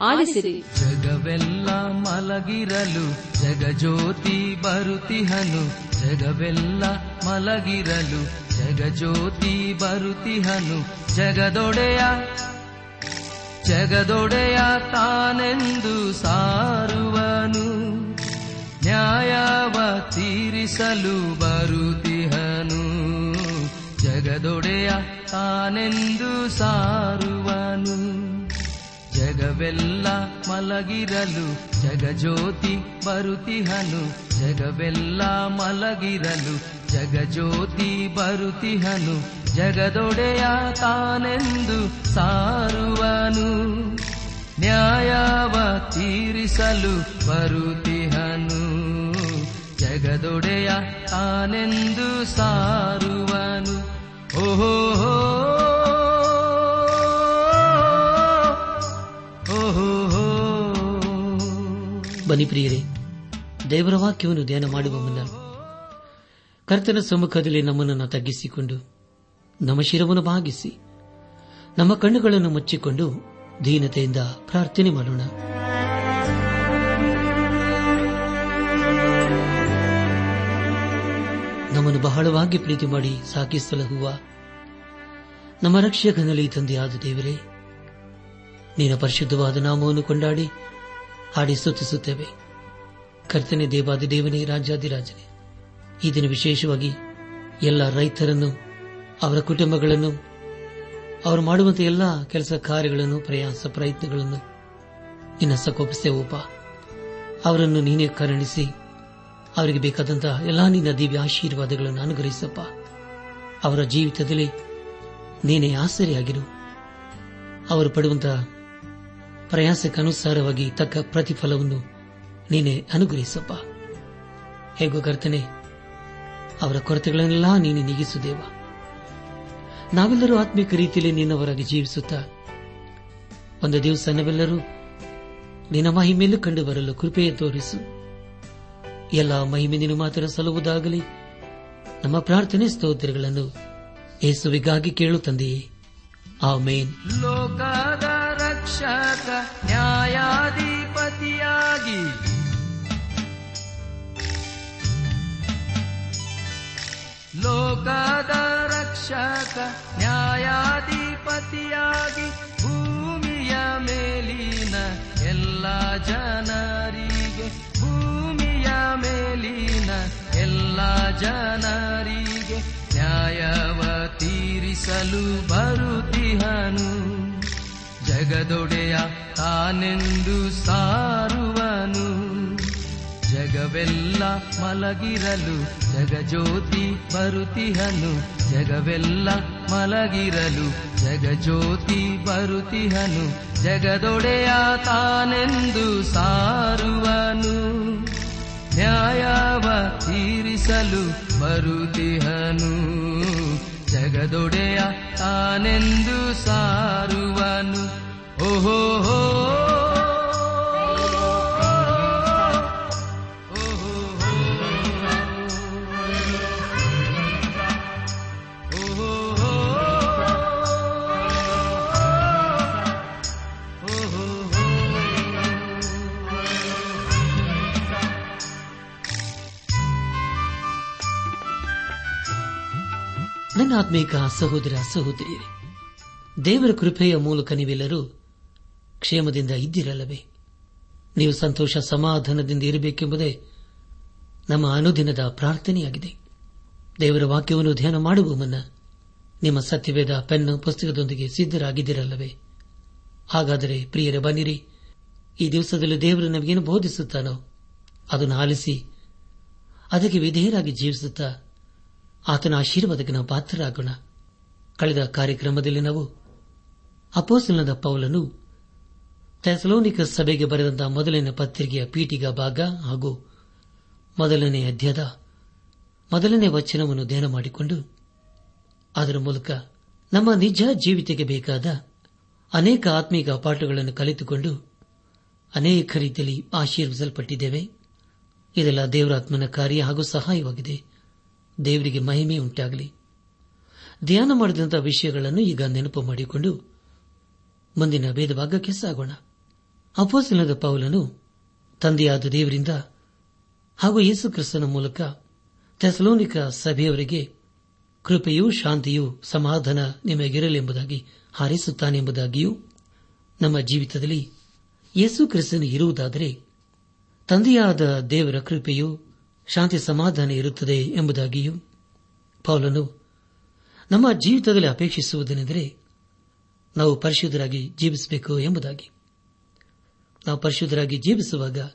ಆಲಿಸಿರಿ. ಜಗವೆಲ್ಲ ಮಲಗಿರಲು, ಜಗಜ್ಯೋತಿ ಬರುತಿಹನು ಜಗವೆಲ್ಲ ಮಲಗಿರಲು, ಜಗಜ್ಯೋತಿ ಬರುತಿಹನು ಜಗದೊಡೆಯ ಜಗದೊಡೆಯ ತಾನೆಂದು ಸಾರುವನು. ನ್ಯಾಯವ ತೀರಿಸಲು ಬರುತಿಹನು ಜಗದೊಡೆಯ ತಾನೆಂದು ಸಾರುವನು. ಜಗವೆಲ್ಲ ಮಲಗಿರಲು, ಜಗಜ್ಯೋತಿ ಬರುತಿಹನು ಜಗವೆಲ್ಲ ಮಲಗಿರಲು, ಜಗಜ್ಯೋತಿ ಬರುತಿಹನು ಜಗದೊಡೆಯ ತಾನೆಂದು ಸಾರುವನು. ನ್ಯಾಯವ ತೀರಿಸಲು ಬರುತಿಹನು ಜಗದೊಡೆಯ ತಾನೆಂದು ಸಾರುವನು. ಓಹೋ ಬನ್ನಿ ಪ್ರಿಯರೇ, ದೇವರ ವಾಕ್ಯವನ್ನು ಧ್ಯಾನ ಮಾಡುವ ಮುನ್ನ ಕರ್ತನ ಸಮ್ಮುಖದಲ್ಲಿ ನಮ್ಮನ್ನು ತಗ್ಗಿಸಿಕೊಂಡು ನಮ್ಮ ಶಿರವನ್ನು ಭಾಗಿಸಿ ನಮ್ಮ ಕಣ್ಣುಗಳನ್ನು ಮುಚ್ಚಿಕೊಂಡು ದೀನತೆಯಿಂದ ಪ್ರಾರ್ಥನೆ ಮಾಡೋಣ. ನಮ್ಮನ್ನು ಬಹಳವಾಗಿ ಪ್ರೀತಿ ಮಾಡಿ ಸಾಕಿಸಲಹುವ ನಮ್ಮ ರಕ್ಷಕನಲ್ಲಿ ತಂದೆಯಾದ ದೇವರೇ ನಿನ್ನ ಪರಿಶುದ್ಧವಾದ ನಾಮವನ್ನು ಕೊಂಡಾಡಿ, ಹಾಡಿ ಸ್ತುತಿಸುತ್ತೇವೆ. ಕರ್ತನೆ ದೇವಾದಿ ದೇವನೇ ರಾಜಾದಿರಾಜನೇ ಈ ದಿನ ವಿಶೇಷವಾಗಿ ಎಲ್ಲ ರೈತರನ್ನು, ಅವರ ಕುಟುಂಬಗಳನ್ನು, ಅವರು ಮಾಡುವಂತಹ ಎಲ್ಲ ಕೆಲಸ ಕಾರ್ಯಗಳನ್ನು, ಪ್ರಯಾಸ ಪ್ರಯತ್ನಗಳನ್ನು ನಿನ್ನ ಸಕೋಪಿಸ್ತೇವಪ್ಪ ಅವರನ್ನು ನೀನೇ ಕರುಣಿಸಿ, ಅವರಿಗೆ ಬೇಕಾದಂತಹ ಎಲ್ಲಾ ನಿನ್ನ ದಿವ್ಯ ಆಶೀರ್ವಾದಗಳನ್ನು ಅನುಗ್ರಹಿಸಪ್ಪ. ಅವರ ಜೀವಿತದಲ್ಲಿ ನೀನೇ ಆಸರೆಯಾಗಿರು. ಅವರು ಪಡುವಂತಹ ಪ್ರಯಾಸಕ್ಕನುಸಾರವಾಗಿ ತಕ್ಕ ಪ್ರತಿಫಲವನ್ನು ನೀನೆ ಅನುಗ್ರಹಿಸಪ್ಪ. ಹೇಗೋ ಕರ್ತನೆ ಅವರ ಕೊರತೆಗಳನ್ನೆಲ್ಲ ನೀನೆ ನೀಗಿಸುದೇವ. ನಾವೆಲ್ಲರೂ ಆತ್ಮಿಕ ರೀತಿಯಲ್ಲಿ ನಿನ್ನವರಾಗಿ ಜೀವಿಸುತ್ತಾ, ಒಂದು ದಿವಸ ನಾವೆಲ್ಲರೂ ನಿನ್ನ ಮಹಿಮೆಯಲ್ಲೂ ಕಂಡು ಬರಲು ಕೃಪೆಯ ತೋರಿಸು. ಎಲ್ಲ ಮಹಿಮೆ ನೀನು ಮಾತ್ರ ಸಲ್ಲುವುದಾಗಲಿ, ನಮ್ಮ ಪ್ರಾರ್ಥನೆ ಸ್ತೋತ್ರಗಳನ್ನು ಯೇಸುವಿಗಾಗಿ ಕೇಳು ಆಮೇನ್. ಲೋಕದ ರಕ್ಷಕ ನ್ಯಾಯಾಧಿಪತಿಯಾಗಿ. ಲೋಕದ ರಕ್ಷಕ ನ್ಯಾಯಾಧಿಪತಿಯಾಗಿ ಭೂಮಿಯ ಮೇಲಿನ ಎಲ್ಲ ಜನರಿಗೆ, ಭೂಮಿಯ ಮೇಲಿನ ಎಲ್ಲ ಜನರಿಗೆ ನ್ಯಾಯವ ತೀರಿಸಲು ಬರುತ್ತಿಹನು ಜಗದೊಡೆಯ ತಾನೆಂದು ಸಾರುವನು. ಜಗವೆಲ್ಲ ಮಲಗಿರಲು ಜಗಜ್ಯೋತಿ ಬರುತಿಹನು ಜಗವೆಲ್ಲ ಮಲಗಿರಲು ಜಗಜ್ಯೋತಿ ಬರುತಿಹನು ಜಗದೊಡೆಯ ತಾನೆಂದು ಸಾರುವನು. ನ್ಯಾಯವ ತೀರಿಸಲು ಬರುತಿಹನು ಜಗದೊಡೆಯ ತಾನೆಂದು ಸಾರುವನು. ಆತ್ಮೀಕ ಸಹೋದರ ಸಹೋದರಿಯರೇ ದೇವರ ಕೃಪೆಯ ಮೂಲಕ ನೀವೆಲ್ಲರೂ ಕ್ಷೇಮದಿಂದ ಇದ್ದಿರಲ್ಲವೇ? ನೀವು ಸಂತೋಷ ಸಮಾಧಾನದಿಂದ ಇರಬೇಕೆಂಬುದೇ ನಮ್ಮ ಅನುದಿನದ ಪ್ರಾರ್ಥನೆಯಾಗಿದೆ. ದೇವರ ವಾಕ್ಯವನ್ನು ಧ್ಯಾನ ಮಾಡುವ ಮುನ್ನ ನಿಮ್ಮ ಸತ್ಯವೇದ ಪೆನ್ ಪುಸ್ತಕದೊಂದಿಗೆ ಸಿದ್ದರಾಗಿದ್ದಿರಲ್ಲವೇ ಹಾಗಾದರೆ ಪ್ರಿಯರ ಬನ್ನಿರಿ, ಈ ದಿವಸದಲ್ಲಿ ದೇವರು ನಮಗೇನು ಬೋಧಿಸುತ್ತಾನೋ ಅದನ್ನು ಆಲಿಸಿ, ಅದಕ್ಕೆ ವಿಧೇಯರಾಗಿ ಜೀವಿಸುತ್ತಾ ಆತನ ಆಶೀರ್ವಾದಕ್ಕೆ ನಾವು ಪಾತ್ರರಾಗೋಣ. ಕಳೆದ ಕಾರ್ಯಕ್ರಮದಲ್ಲಿ ನಾವು ಅಪೋಸಲನದ ಪೌಲನು ಥೆಸಲೋನಿಕ ಸಭೆಗೆ ಬರೆದಂತಹ ಮೊದಲನೇ ಪತ್ರಿಕೆಯ ಪೀಠಿಗ ಭಾಗ ಹಾಗೂ ಮೊದಲನೇ ಅಧ್ಯಾಯದ ಮೊದಲನೇ ವಚನವನ್ನು ಧ್ಯಾನ ಮಾಡಿಕೊಂಡು ಅದರ ಮೂಲಕ ನಮ್ಮ ನಿಜ ಜೀವಿತಕ್ಕೆ ಬೇಕಾದ ಅನೇಕ ಆತ್ಮೀಕ ಪಾಠಗಳನ್ನು ಕಲಿತುಕೊಂಡು ಅನೇಕ ರೀತಿಯಲ್ಲಿ ಆಶೀರ್ವಿಸಲ್ಪಟ್ಟಿದ್ದೇವೆ. ಇದೆಲ್ಲ ದೇವರಾತ್ಮನ ಕಾರ್ಯ ಹಾಗೂ ಸಹಾಯವಾಗಿದೆ. ದೇವರಿಗೆ ಮಹಿಮೆ ಉಂಟಾಗಲಿ. ಧ್ಯಾನ ಮಾಡಿದಂತಹ ವಿಷಯಗಳನ್ನು ಈಗ ನೆನಪು ಮಾಡಿಕೊಂಡು ಮುಂದಿನ ಭೇದಭಾಗಕ್ಕೆ ಸಾಗೋಣ. ಅಪೋಸಲದ ಪೌಲನು ತಂದೆಯಾದ ದೇವರಿಂದ ಹಾಗೂ ಯೇಸು ಕ್ರಿಸ್ತನ ಮೂಲಕ ಥೆಸಲೋನಿಕ ಸಭೆಯವರಿಗೆ ಕೃಪೆಯೂ ಶಾಂತಿಯೂ ಸಮಾಧಾನ ನಿಮಗಿರಲೆಂಬುದಾಗಿ ಹಾರೈಸುತ್ತಾನೆಂಬುದಾಗಿಯೂ ನಮ್ಮ ಜೀವಿತದಲ್ಲಿ ಯೇಸು ಕ್ರಿಸ್ತನು ಇರುವುದಾದರೆ ತಂದೆಯಾದ ದೇವರ ಕೃಪೆಯು ಶಾಂತಿ ಸಮಾಧಾನ ಇರುತ್ತದೆ ಎಂಬುದಾಗಿಯೂ ಪೌಲನು ನಮ್ಮ ಜೀವಿತದಲ್ಲಿ ಅಪೇಕ್ಷಿಸುವುದೇನೆಂದರೆ ನಾವು ಪರಿಶುದ್ಧರಾಗಿ ಜೀವಿಸಬೇಕು ಎಂಬುದಾಗಿ. ನಾವು ಪರಿಶುದ್ಧರಾಗಿ ಜೀವಿಸುವಾಗ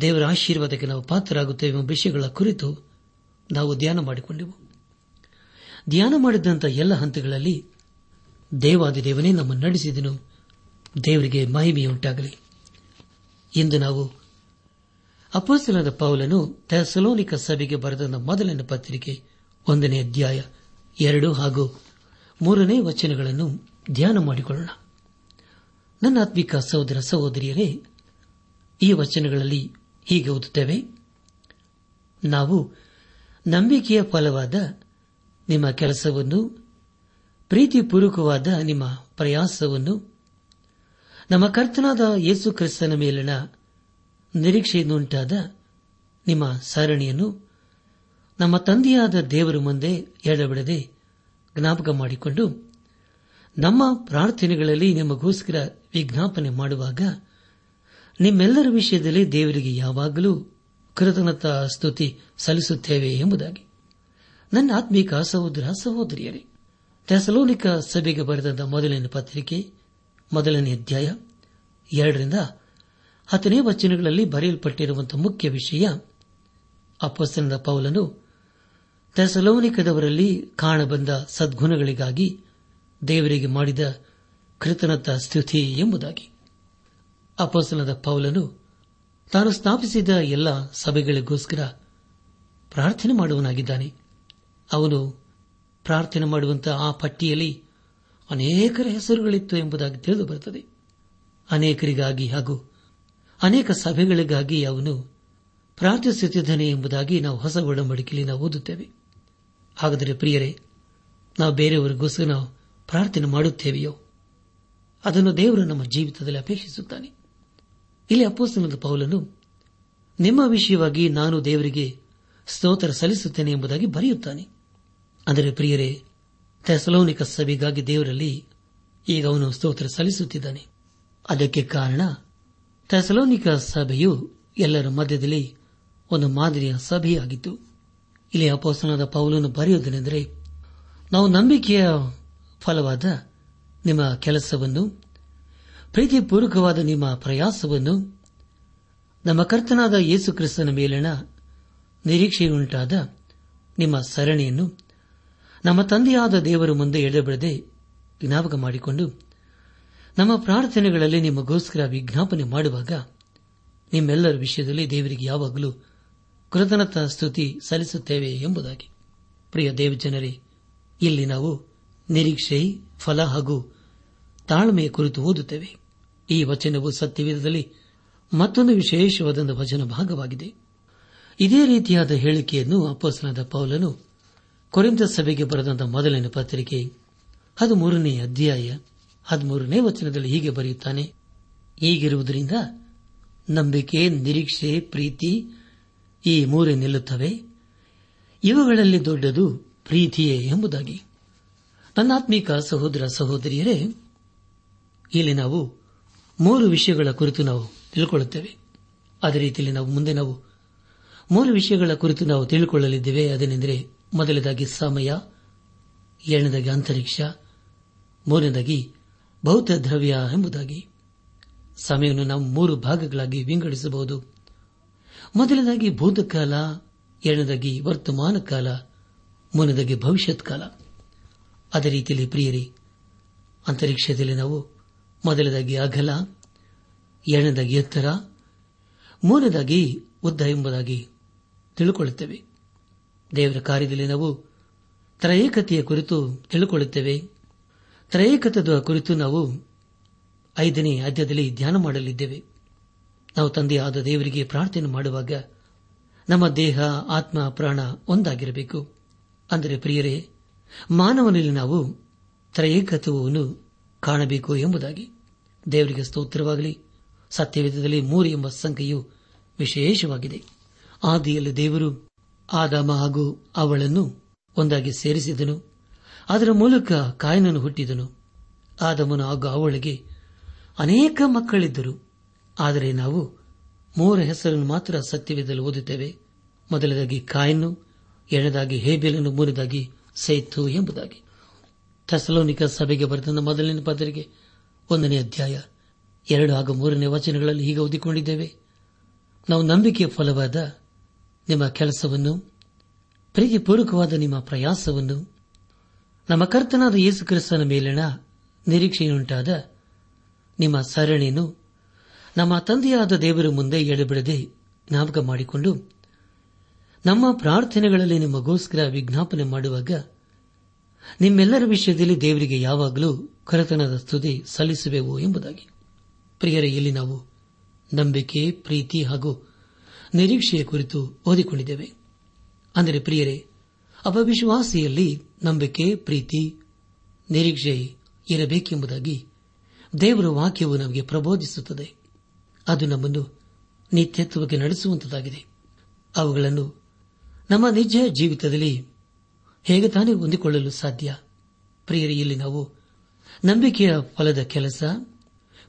ದೇವರ ಆಶೀರ್ವಾದಕ್ಕೆ ನಾವು ಪಾತ್ರರಾಗುತ್ತೇವೆ ಎಂಬ ವಿಷಯಗಳ ಕುರಿತು ನಾವು ಧ್ಯಾನ ಮಾಡಿಕೊಂಡೆವು ಧ್ಯಾನ ಮಾಡಿದಂಥ ಎಲ್ಲ ಹಂತಗಳಲ್ಲಿ ದೇವಾದಿ ದೇವನೇ ನಮ್ಮನ್ನು ನಡೆಸಿದನು. ದೇವರಿಗೆ ಮಹಿಮೆಯುಂಟಾಗಲಿ. ಇಂದು ನಾವು ಅಪೋಸ್ತಲದ ಪೌಲನು ಥೆಸಲೋನಿಕ ಸಭೆಗೆ ಬರೆದ ಮೊದಲನೇ ಪತ್ರಿಕೆ ಒಂದನೇ ಅಧ್ಯಾಯ ಎರಡು ಹಾಗೂ ಮೂರನೇ ವಚನಗಳನ್ನು ಧ್ಯಾನ ಮಾಡಿಕೊಳ್ಳೋಣ. ನನ್ನ ಆತ್ಮಿಕ ಸಹೋದರ ಸಹೋದರಿಯರೇ, ಈ ವಚನಗಳಲ್ಲಿ ಹೀಗೆ ಓದುತ್ತೇವೆ. ನಾವು ನಂಬಿಕೆಯ ಫಲವಾದ ನಿಮ್ಮ ಕೆಲಸವನ್ನು, ಪ್ರೀತಿಪೂರ್ವಕವಾದ ನಿಮ್ಮ ಪ್ರಯಾಸವನ್ನು, ನಮ್ಮ ಕರ್ತನಾದ ಯೇಸು ಕ್ರಿಸ್ತನ ಮೇಲಿನ ನಿರೀಕ್ಷೆಯಿಂದುಂಟಾದ ನಿಮ್ಮ ಸರಣಿಯನ್ನು ನಮ್ಮ ತಂದೆಯಾದ ದೇವರ ಮುಂದೆ ಎಡಬಿಡದೆ ಜ್ಞಾಪಕ ಮಾಡಿಕೊಂಡು ನಮ್ಮ ಪ್ರಾರ್ಥನೆಗಳಲ್ಲಿ ನಿಮಗೋಸ್ಕರ ವಿಜ್ಞಾಪನೆ ಮಾಡುವಾಗ ನಿಮ್ಮೆಲ್ಲರ ವಿಷಯದಲ್ಲಿ ದೇವರಿಗೆ ಯಾವಾಗಲೂ ಕೃತಜ್ಞತಾ ಸ್ತುತಿ ಸಲ್ಲಿಸುತ್ತೇವೆ ಎಂಬುದಾಗಿ. ನನ್ನ ಆತ್ಮೀಕ ಸಹೋದರ ಸಹೋದರಿಯರೇ, ಥೆಸಲೋನಿಕ ಸಭೆಗೆ ಬರೆದ ಮೊದಲನೇ ಪತ್ರಿಕೆ, ಮೊದಲನೇ ಅಧ್ಯಾಯ, ಎರಡರಿಂದ ಹತ್ತನೇ ವಚನಗಳಲ್ಲಿ ಬರೆಯಲ್ಪಟ್ಟಿರುವಂತಹ ಮುಖ್ಯ ವಿಷಯ ಅಪ್ಪಸ್ತನದ ಪೌಲನು ಥೆಸಲೋನಿಕದವರಲ್ಲಿ ಕಾಣಬಂದ ಸದ್ಗುಣಗಳಿಗಾಗಿ ದೇವರಿಗೆ ಮಾಡಿದ ಕೃತಜ್ಞತಾ ಸ್ತುತಿ ಎಂಬುದಾಗಿ. ಅಪಸನದ ಪೌಲನು ತಾನು ಸ್ಥಾಪಿಸಿದ ಎಲ್ಲ ಸಭೆಗಳಿಗೋಸ್ಕರ ಪ್ರಾರ್ಥನೆ ಮಾಡುವನಾಗಿದ್ದಾನೆ ಅವನು ಪ್ರಾರ್ಥನೆ ಮಾಡುವಂತಹ ಆ ಪಟ್ಟಿಯಲ್ಲಿ ಅನೇಕರ ಹೆಸರುಗಳಿತ್ತು ಎಂಬುದಾಗಿ ತಿಳಿದು ಬರುತ್ತದೆ ಅನೇಕರಿಗಾಗಿ ಹಾಗೂ ಅನೇಕ ಸಭೆಗಳಿಗಾಗಿ ಅವನು ಪ್ರಾರ್ಥಿಸುತ್ತಿದ್ದಾನೆ ಎಂಬುದಾಗಿ ನಾವು ಹೊಸ ಒಡಂಬಡಿಕೆಯಲ್ಲಿ ನಾವು ಓದುತ್ತೇವೆ. ಹಾಗಾದರೆ ಪ್ರಿಯರೇ, ನಾವು ಬೇರೆಯವರಿಗೋಸ್ಕರ ನಾವು ಪ್ರಾರ್ಥನೆ ಮಾಡುತ್ತೇವೆಯೋ? ಅದನ್ನು ದೇವರು ನಮ್ಮ ಜೀವಿತದಲ್ಲಿ ಅಪೇಕ್ಷಿಸುತ್ತಾನೆ. ಇಲ್ಲಿ ಅಪ್ಪೋಸ್ತನದ ಪೌಲನು, ನಿಮ್ಮ ವಿಷಯವಾಗಿ ನಾನು ದೇವರಿಗೆ ಸ್ತೋತ್ರ ಸಲ್ಲಿಸುತ್ತೇನೆ ಎಂಬುದಾಗಿ ಬರೆಯುತ್ತಾನೆ. ಅಂದರೆ ಪ್ರಿಯರೇ, ಥೆಸಲೋನಿಕ ಸಭೆಗಾಗಿ ದೇವರಲ್ಲಿ ಈಗ ಅವನು ಸ್ತೋತ್ರ ಸಲ್ಲಿಸುತ್ತಿದ್ದಾನೆ. ಅದಕ್ಕೆ ಕಾರಣ, ಥೆಸಲೋನಿಕ ಸಭೆಯು ಎಲ್ಲರ ಮಧ್ಯದಲ್ಲಿ ಒಂದು ಮಾದರಿಯ ಸಭೆಯಾಗಿತ್ತು. ಇಲ್ಲಿ ಅಪೋಸ್ತನದ ಪೌಲನ್ನು ಬರೆಯುವುದೇನೆಂದರೆ, ನಾವು ನಂಬಿಕೆಯ ಫಲವಾದ ನಿಮ್ಮ ಕೆಲಸವನ್ನು, ಪ್ರೀತಿಪೂರ್ವಕವಾದ ನಿಮ್ಮ ಪ್ರಯಾಸವನ್ನು, ನಮ್ಮ ಕರ್ತನಾದ ಯೇಸು ಕ್ರಿಸ್ತನ ಮೇಲಿನ ನಿರೀಕ್ಷೆಯುಂಟಾದ ನಿಮ್ಮ ಸರಣಿಯನ್ನು ನಮ್ಮ ತಂದೆಯಾದ ದೇವರ ಮುಂದೆ ಎಳೆಬಿಡದೆ ಜ್ಞಾಪಕ ಮಾಡಿಕೊಂಡು ನಮ್ಮ ಪ್ರಾರ್ಥನೆಗಳಲ್ಲಿ ನಿಮಗೋಸ್ಕರ ವಿಜ್ಞಾಪನೆ ಮಾಡುವಾಗ ನಿಮ್ಮೆಲ್ಲರ ವಿಷಯದಲ್ಲಿ ದೇವರಿಗೆ ಯಾವಾಗಲೂ ಕೃತಜ್ಞತಾ ಸ್ತುತಿ ಸಲ್ಲಿಸುತ್ತೇವೆ ಎಂಬುದಾಗಿ. ಪ್ರಿಯ ದೇವಜನರೇ, ಇಲ್ಲಿ ನಾವು ನಿರೀಕ್ಷೆ, ಫಲ ಹಾಗೂ ತಾಳ್ಮೆಯ ಕುರಿತು ಓದುತ್ತೇವೆ. ಈ ವಚನವು ಸತ್ಯವೇಧದಲ್ಲಿ ಮತ್ತೊಂದು ವಿಶೇಷವಾದ ವಚನ ಭಾಗವಾಗಿದೆ. ಇದೇ ರೀತಿಯಾದ ಹೇಳಿಕೆಯನ್ನು ಅಪ್ಪಸನಾದ ಪೌಲನು ಕೊರಿಂದ ಸಭೆಗೆ ಬರೆದಂತ ಮೊದಲನೇ ಪತ್ರಿಕೆ ಹದಿಮೂರನೇ ಅಧ್ಯಾಯ ಹದಿಮೂರನೇ ವಚನದಲ್ಲಿ ಹೀಗೆ ಬರೆಯುತ್ತಾನೆ. ಹೀಗಿರುವುದರಿಂದ ನಂಬಿಕೆ, ನಿರೀಕ್ಷೆ, ಪ್ರೀತಿ ಈ ಮೂರೇ ನಿಲ್ಲುತ್ತವೆ. ಇವುಗಳಲ್ಲಿ ದೊಡ್ಡದು ಪ್ರೀತಿಯೇ ಎಂಬುದಾಗಿ. ನನ್ನಾತ್ಮೀಕ ಸಹೋದರ ಸಹೋದರಿಯರೇ, ಇಲ್ಲಿ ನಾವು ಮೂರು ವಿಷಯಗಳ ಕುರಿತು ನಾವು ತಿಳ್ಕೊಳ್ಳುತ್ತೇವೆ. ಅದೇ ರೀತಿಯಲ್ಲಿ ನಾವು ಮುಂದೆ ನಾವು ಮೂರು ವಿಷಯಗಳ ಕುರಿತು ನಾವು ತಿಳಿದುಕೊಳ್ಳಲಿದ್ದೇವೆ ಅದೇನೆಂದರೆ ಮೊದಲದಾಗಿ ಸಮಯ ಎರಡನೇದಾಗಿ ಅಂತರಿಕ್ಷ, ಮೂರನೇದಾಗಿ ಭೌತ ದ್ರವ್ಯ ಎಂಬುದಾಗಿ. ಸಮಯವನ್ನು ನಾವು ಮೂರು ಭಾಗಗಳಾಗಿ ವಿಂಗಡಿಸಬಹುದು. ಮೊದಲನೇದಾಗಿ ಭೂತಕಾಲ ಎರಡನೇದಾಗಿ ವರ್ತಮಾನ ಕಾಲ ಮೂರನೇದಾಗಿ ಭವಿಷ್ಯತ್ ಅದೇ ರೀತಿಯಲ್ಲಿ ಪ್ರಿಯರಿ, ಅಂತರಿಕ್ಷದಲ್ಲಿ ನಾವು ಮೊದಲದಾಗಿ ಅಗಲ ಎರಡನೇದಾಗಿ ಎತ್ತರ, ಮೂರನೇದಾಗಿ ಉದ್ದ ಎಂಬುದಾಗಿ ತಿಳಿದುಕೊಳ್ಳುತ್ತೇವೆ ದೇವರ ಕಾರ್ಯದಲ್ಲಿ ನಾವು ತ್ರಯೇಕತೆಯ ಕುರಿತು ತಿಳಿದುಕೊಳ್ಳುತ್ತೇವೆ ತ್ರಯೇಕತದ ಕುರಿತು ನಾವು ಐದನೇ ಅಧ್ಯಾಯದಲ್ಲಿ ಧ್ಯಾನ ಮಾಡಲಿದ್ದೇವೆ. ನಾವು ತಂದೆಯಾದ ದೇವರಿಗೆ ಪ್ರಾರ್ಥನೆ ಮಾಡುವಾಗ ನಮ್ಮ ದೇಹ, ಆತ್ಮ, ಪ್ರಾಣ ಒಂದಾಗಿರಬೇಕು. ಅಂದರೆ ಪ್ರಿಯರೇ ಮಾನವನಲ್ಲಿ ನಾವು ತ್ರಯೇಕತ್ವವನ್ನು ಕಾಣಬೇಕು ಎಂಬುದಾಗಿ ದೇವರಿಗೆ ಸ್ತೋತ್ರವಾಗಲಿ, ಸತ್ಯವೇದದಲ್ಲಿ ಮೂರು ಎಂಬ ಸಂಖ್ಯೆಯು ವಿಶೇಷವಾಗಿದೆ. ಆದಿಯಲ್ಲಿ ದೇವರು ಆದಾಮ ಹಾಗೂ ಅವಳನ್ನು ಒಂದಾಗಿ ಸೇರಿಸಿದನು. ಅದರ ಮೂಲಕ ಕಾಯನನ್ನು ಹುಟ್ಟಿದನು. ಆದಮನು ಹಾಗೂ ಅವಳಿಗೆ ಅನೇಕ ಮಕ್ಕಳಿದ್ದರು. ಆದರೆ ನಾವು ಮೂರ ಹೆಸರನ್ನು ಮಾತ್ರ ಸತ್ಯವೇದದಲ್ಲಿ ಓದುತ್ತೇವೆ. ಮೊದಲದಾಗಿ ಕಾಯನ್ನು, ಎರಡನೇದಾಗಿ ಹೇಬೇಲನ್ನು, ಮೂರನೇದಾಗಿ ಸೇತು ಎಂಬುದಾಗಿ. ಥೆಸಲೋನಿಕ ಸಭೆಗೆ ಬರೆದ ಮೊದಲನೇ ಪದರಿಗೆ ಒಂದನೇ ಅಧ್ಯಾಯ, ಎರಡು ಹಾಗೂ ಮೂರನೇ ವಚನಗಳಲ್ಲಿ ಹೀಗೆ ಓದಿಕೊಂಡಿದ್ದೇವೆ. ನಾವು ನಂಬಿಕೆಯ ಫಲವಾದ ನಿಮ್ಮ ಕೆಲಸವನ್ನು, ಪ್ರೀತಿಪೂರ್ವಕವಾದ ನಿಮ್ಮ ಪ್ರಯಾಸವನ್ನು, ನಮ್ಮ ಕರ್ತನಾದ ಯೇಸು ಕ್ರಿಸ್ತನ ಮೇಲಿನ ನಿರೀಕ್ಷೆಯುಂಟಾದ ನಿಮ್ಮ ಸರಣಿಯನ್ನು ನಮ್ಮ ತಂದೆಯಾದ ದೇವರ ಮುಂದೆ ಎಡೆಬಿಡದೆ ಜ್ಞಾಪಕ ಮಾಡಿಕೊಂಡು ನಮ್ಮ ಪ್ರಾರ್ಥನೆಗಳಲ್ಲಿ ನಿಮಗೋಸ್ಕರ ವಿಜ್ಞಾಪನೆ ಮಾಡುವಾಗ ನಿಮ್ಮೆಲ್ಲರ ವಿಷಯದಲ್ಲಿ ದೇವರಿಗೆ ಯಾವಾಗಲೂ ಕರತನದ ಸ್ತುತಿ ಸಲ್ಲಿಸುವೆವು ಎಂಬುದಾಗಿ. ಪ್ರಿಯರೇ, ಇಲ್ಲಿ ನಾವು ನಂಬಿಕೆ, ಪ್ರೀತಿ ಹಾಗೂ ನಿರೀಕ್ಷೆಯ ಕುರಿತು ಓದಿಕೊಂಡಿದ್ದೇವೆ. ಅಂದರೆ ಪ್ರಿಯರೇ, ಅಪವಿಶ್ವಾಸಿಯಲ್ಲಿ ನಂಬಿಕೆ, ಪ್ರೀತಿ, ನಿರೀಕ್ಷೆ ಇರಬೇಕೆಂಬುದಾಗಿ ದೇವರ ವಾಕ್ಯವು ನಮಗೆ ಪ್ರಬೋಧಿಸುತ್ತದೆ. ಅದು ನಮ್ಮನ್ನು ನಿತ್ಯತ್ವಕ್ಕೆ ನಡೆಸುವಂತಾಗಿದೆ ಅವುಗಳನ್ನು ನಮ್ಮ ನಿಜ ಜೀವಿತದಲ್ಲಿ ಹೇಗೆ ತಾನೇ ಹೊಂದಿಕೊಳ್ಳಲು ಸಾಧ್ಯ? ಪ್ರಿಯರಿ, ಇಲ್ಲಿ ನಾವು ನಂಬಿಕೆಯ ಫಲದ ಕೆಲಸ,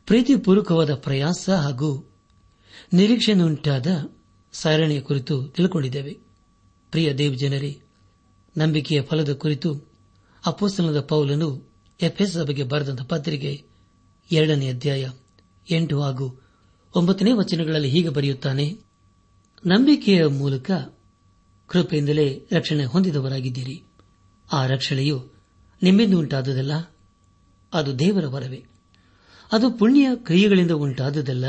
ಪ್ರೀತಿಪೂರ್ವಕವಾದ ಪ್ರಯಾಸ ಹಾಗೂ ನಿರೀಕ್ಷೆಯನ್ನುಂಟಾದ ಸಾರಣೆಯ ಕುರಿತು ತಿಳ್ಕೊಂಡಿದ್ದೇವೆ. ಪ್ರಿಯ ದೇವ್ ಜನರೇ ನಂಬಿಕೆಯ ಫಲದ ಕುರಿತು ಅಪೋಸ್ತನದ ಪೌಲನು ಎಫ್ಎಸ್ ಸಭೆಗೆ ಬರೆದಂತಹ ಪತ್ರಿಕೆ ಎರಡನೇ ಅಧ್ಯಾಯ ಎಂಟು ಹಾಗೂ ಒಂಬತ್ತನೇ ವಚನಗಳಲ್ಲಿ ಹೀಗೆ ಬರೆಯುತ್ತಾನೆ, ನಂಬಿಕೆಯ ಮೂಲಕ ಕೃಪೆಯಿಂದಲೇ ರಕ್ಷಣೆ ಹೊಂದಿದವರಾಗಿದ್ದೀರಿ. ಆ ರಕ್ಷಣೆಯು ನಿಮ್ಮಿಂದ ಉಂಟಾದುದಲ್ಲ, ಅದು ದೇವರ ವರವೇ. ಅದು ಪುಣ್ಯ ಕ್ರಿಯೆಗಳಿಂದ ಉಂಟಾದುದಲ್ಲ,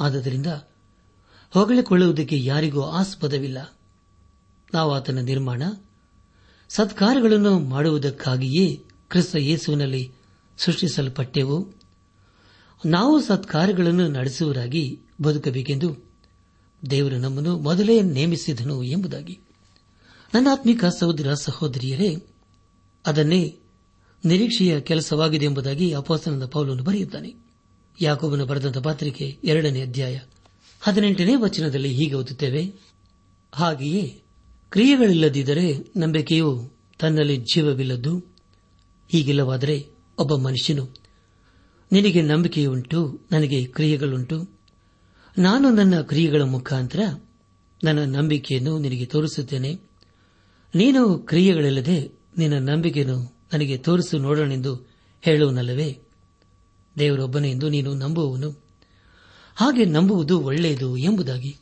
ಆದ್ದರಿಂದ ಹೊಗಳಿಕೊಳ್ಳುವುದಕ್ಕೆ ಯಾರಿಗೂ ಆಸ್ಪದವಿಲ್ಲ. ನಾವು ಆತನ ನಿರ್ಮಾಣ ಸತ್ಕಾರಗಳನ್ನು ಮಾಡುವುದಕ್ಕಾಗಿಯೇ ಕ್ರಿಸ್ತ ಯೇಸುವಿನಲ್ಲಿ ಸೃಷ್ಟಿಸಲ್ಪಟ್ಟೆವು. ನಾವು ಸತ್ಕಾರಗಳನ್ನು ನಡೆಸುವರಾಗಿ ಬದುಕಬೇಕೆಂದು ದೇವರು ನಮ್ಮನ್ನು ಮೊದಲೇ ನೇಮಿಸಿದನು ಎಂಬುದಾಗಿ. ನನ್ನಾತ್ಮಿಕ ಸಹೋದರ ಸಹೋದರಿಯರೇ, ಅದನ್ನೇ ನಿರೀಕ್ಷೆಯ ಕೆಲಸವಾಗಿದೆ ಎಂಬುದಾಗಿ ಅಪೋಸ್ತನದ ಪೌಲನ್ನು ಬರೆಯುತ್ತಾನೆ. ಯಾಕೋಬನು ಬರೆದಂತ ಪಾತ್ರಿಕೆ ಎರಡನೇ ಅಧ್ಯಾಯ ಹದಿನೆಂಟನೇ ವಚನದಲ್ಲಿ ಹೀಗೆ ಓದುತ್ತೇವೆ, ಹಾಗೆಯೇ ಕ್ರಿಯೆಗಳಿಲ್ಲದಿದ್ದರೆ ನಂಬಿಕೆಯು ತನ್ನಲ್ಲಿ ಜೀವವಿಲ್ಲದ್ದು, ಹೀಗಿಲ್ಲವಾದರೆ ಒಬ್ಬ ಮನುಷ್ಯನು, ನಿನಗೆ ನಂಬಿಕೆಯುಂಟು, ನನಗೆ ಕ್ರಿಯೆಗಳುಂಟು, ನಾನು ನನ್ನ ಕ್ರಿಯೆಗಳ ಮುಖಾಂತರ ನನ್ನ ನಂಬಿಕೆಯನ್ನು ನಿನಗೆ ತೋರಿಸುತ್ತೇನೆ. ನೀನು ಕ್ರಿಯೆಗಳಿಲ್ಲದೆ ನಿನ್ನ ನಂಬಿಕೆಯನ್ನು ನನಗೆ ತೋರಿಸು ನೋಡೋಣೆಂದು ಹೇಳುವನಲ್ಲವೇ? ದೇವರೊಬ್ಬನೇ ಎಂದು ನೀನು ನಂಬುವವನು. ಹಾಗೆ ನಂಬುವುದು ಒಳ್ಳೆಯದು ಎಂಬುದಾಗಿ.